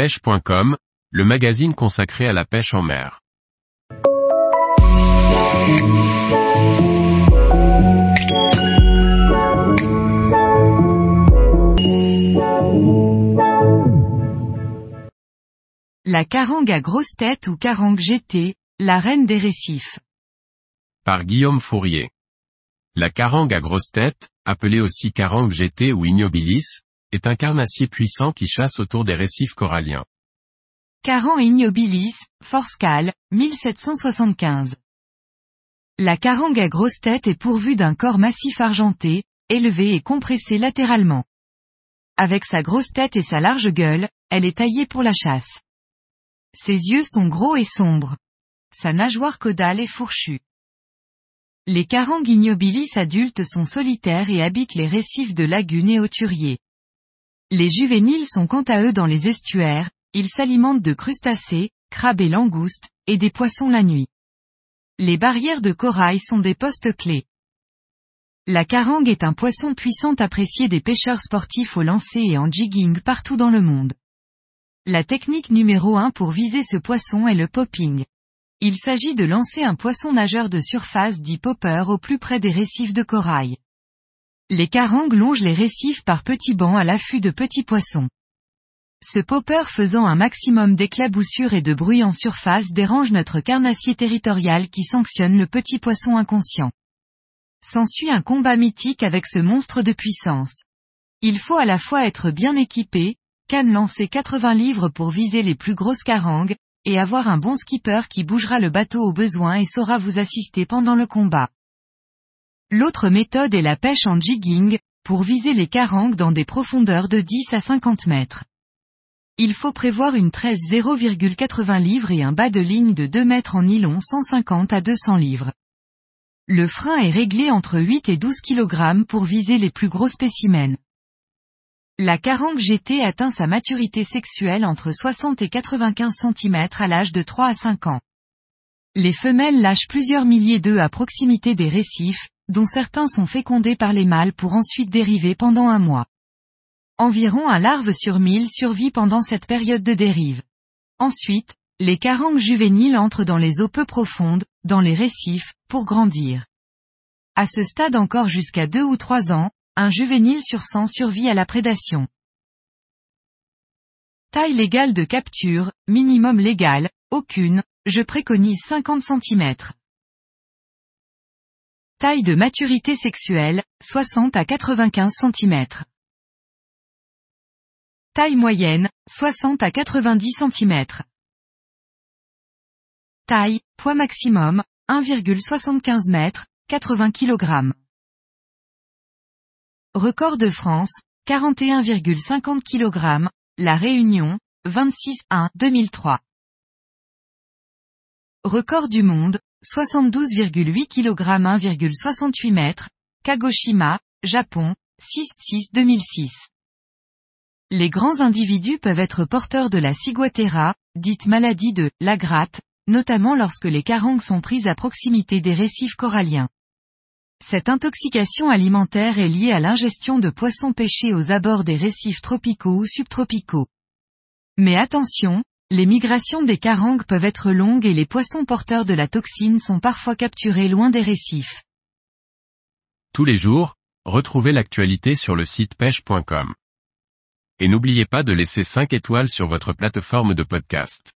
pêche.com, le magazine consacré à la pêche en mer. La carangue à grosse tête ou carangue GT, la reine des récifs. Par Guillaume Fourier. La carangue à grosse tête, appelée aussi carangue GT ou ignobilis, est un carnassier puissant qui chasse autour des récifs coralliens. Caran ignobilis, Forscal, 1775. La carangue à grosse tête est pourvue d'un corps massif argenté, élevé et compressé latéralement. Avec sa grosse tête et sa large gueule, elle est taillée pour la chasse. Ses yeux sont gros et sombres. Sa nageoire caudale est fourchue. Les carangues ignobilis adultes sont solitaires et habitent les récifs de lagunes et hauturiers. Les juvéniles sont quant à eux dans les estuaires, ils s'alimentent de crustacés, crabes et langoustes, et des poissons la nuit. Les barrières de corail sont des postes clés. La carangue est un poisson puissant apprécié des pêcheurs sportifs au lancer et en jigging partout dans le monde. La technique numéro 1 pour viser ce poisson est le popping. Il s'agit de lancer un poisson nageur de surface dit popper au plus près des récifs de corail. Les carangues longent les récifs par petits bancs à l'affût de petits poissons. Ce popper faisant un maximum d'éclaboussures et de bruit en surface dérange notre carnassier territorial qui sanctionne le petit poisson inconscient. S'ensuit un combat mythique avec ce monstre de puissance. Il faut à la fois être bien équipé, canne lancer 80 livres pour viser les plus grosses carangues, et avoir un bon skipper qui bougera le bateau au besoin et saura vous assister pendant le combat. L'autre méthode est la pêche en jigging, pour viser les carangues dans des profondeurs de 10 à 50 mètres. Il faut prévoir une tresse 0,80 livres et un bas de ligne de 2 mètres en nylon 150 à 200 livres. Le frein est réglé entre 8 et 12 kg pour viser les plus gros spécimens. La carangue GT atteint sa maturité sexuelle entre 60 et 95 cm à l'âge de 3 à 5 ans. Les femelles lâchent plusieurs milliers d'œufs à proximité des récifs, dont certains sont fécondés par les mâles pour ensuite dériver pendant un mois. Environ un larve sur mille survit pendant cette période de dérive. Ensuite, les carangues juvéniles entrent dans les eaux peu profondes, dans les récifs, pour grandir. À ce stade encore jusqu'à deux ou trois ans, un juvénile sur 100 survit à la prédation. Taille légale de capture, minimum légal, aucune, je préconise 50 cm. Taille de maturité sexuelle, 60 à 95 cm. Taille moyenne, 60 à 90 cm. Taille, poids maximum, 1,75 m, 80 kg. Record de France, 41,50 kg, La Réunion, 26-1 2003. Record du monde, 72,8 kg 1,68 m, Kagoshima, Japon, 6-6 2006. Les grands individus peuvent être porteurs de la ciguatera, dite maladie de la gratte, notamment lorsque les carangues sont prises à proximité des récifs coralliens. Cette intoxication alimentaire est liée à l'ingestion de poissons pêchés aux abords des récifs tropicaux ou subtropicaux. Mais attention, les migrations des carangues peuvent être longues et les poissons porteurs de la toxine sont parfois capturés loin des récifs. Tous les jours, retrouvez l'actualité sur le site pêche.com. Et n'oubliez pas de laisser 5 étoiles sur votre plateforme de podcast.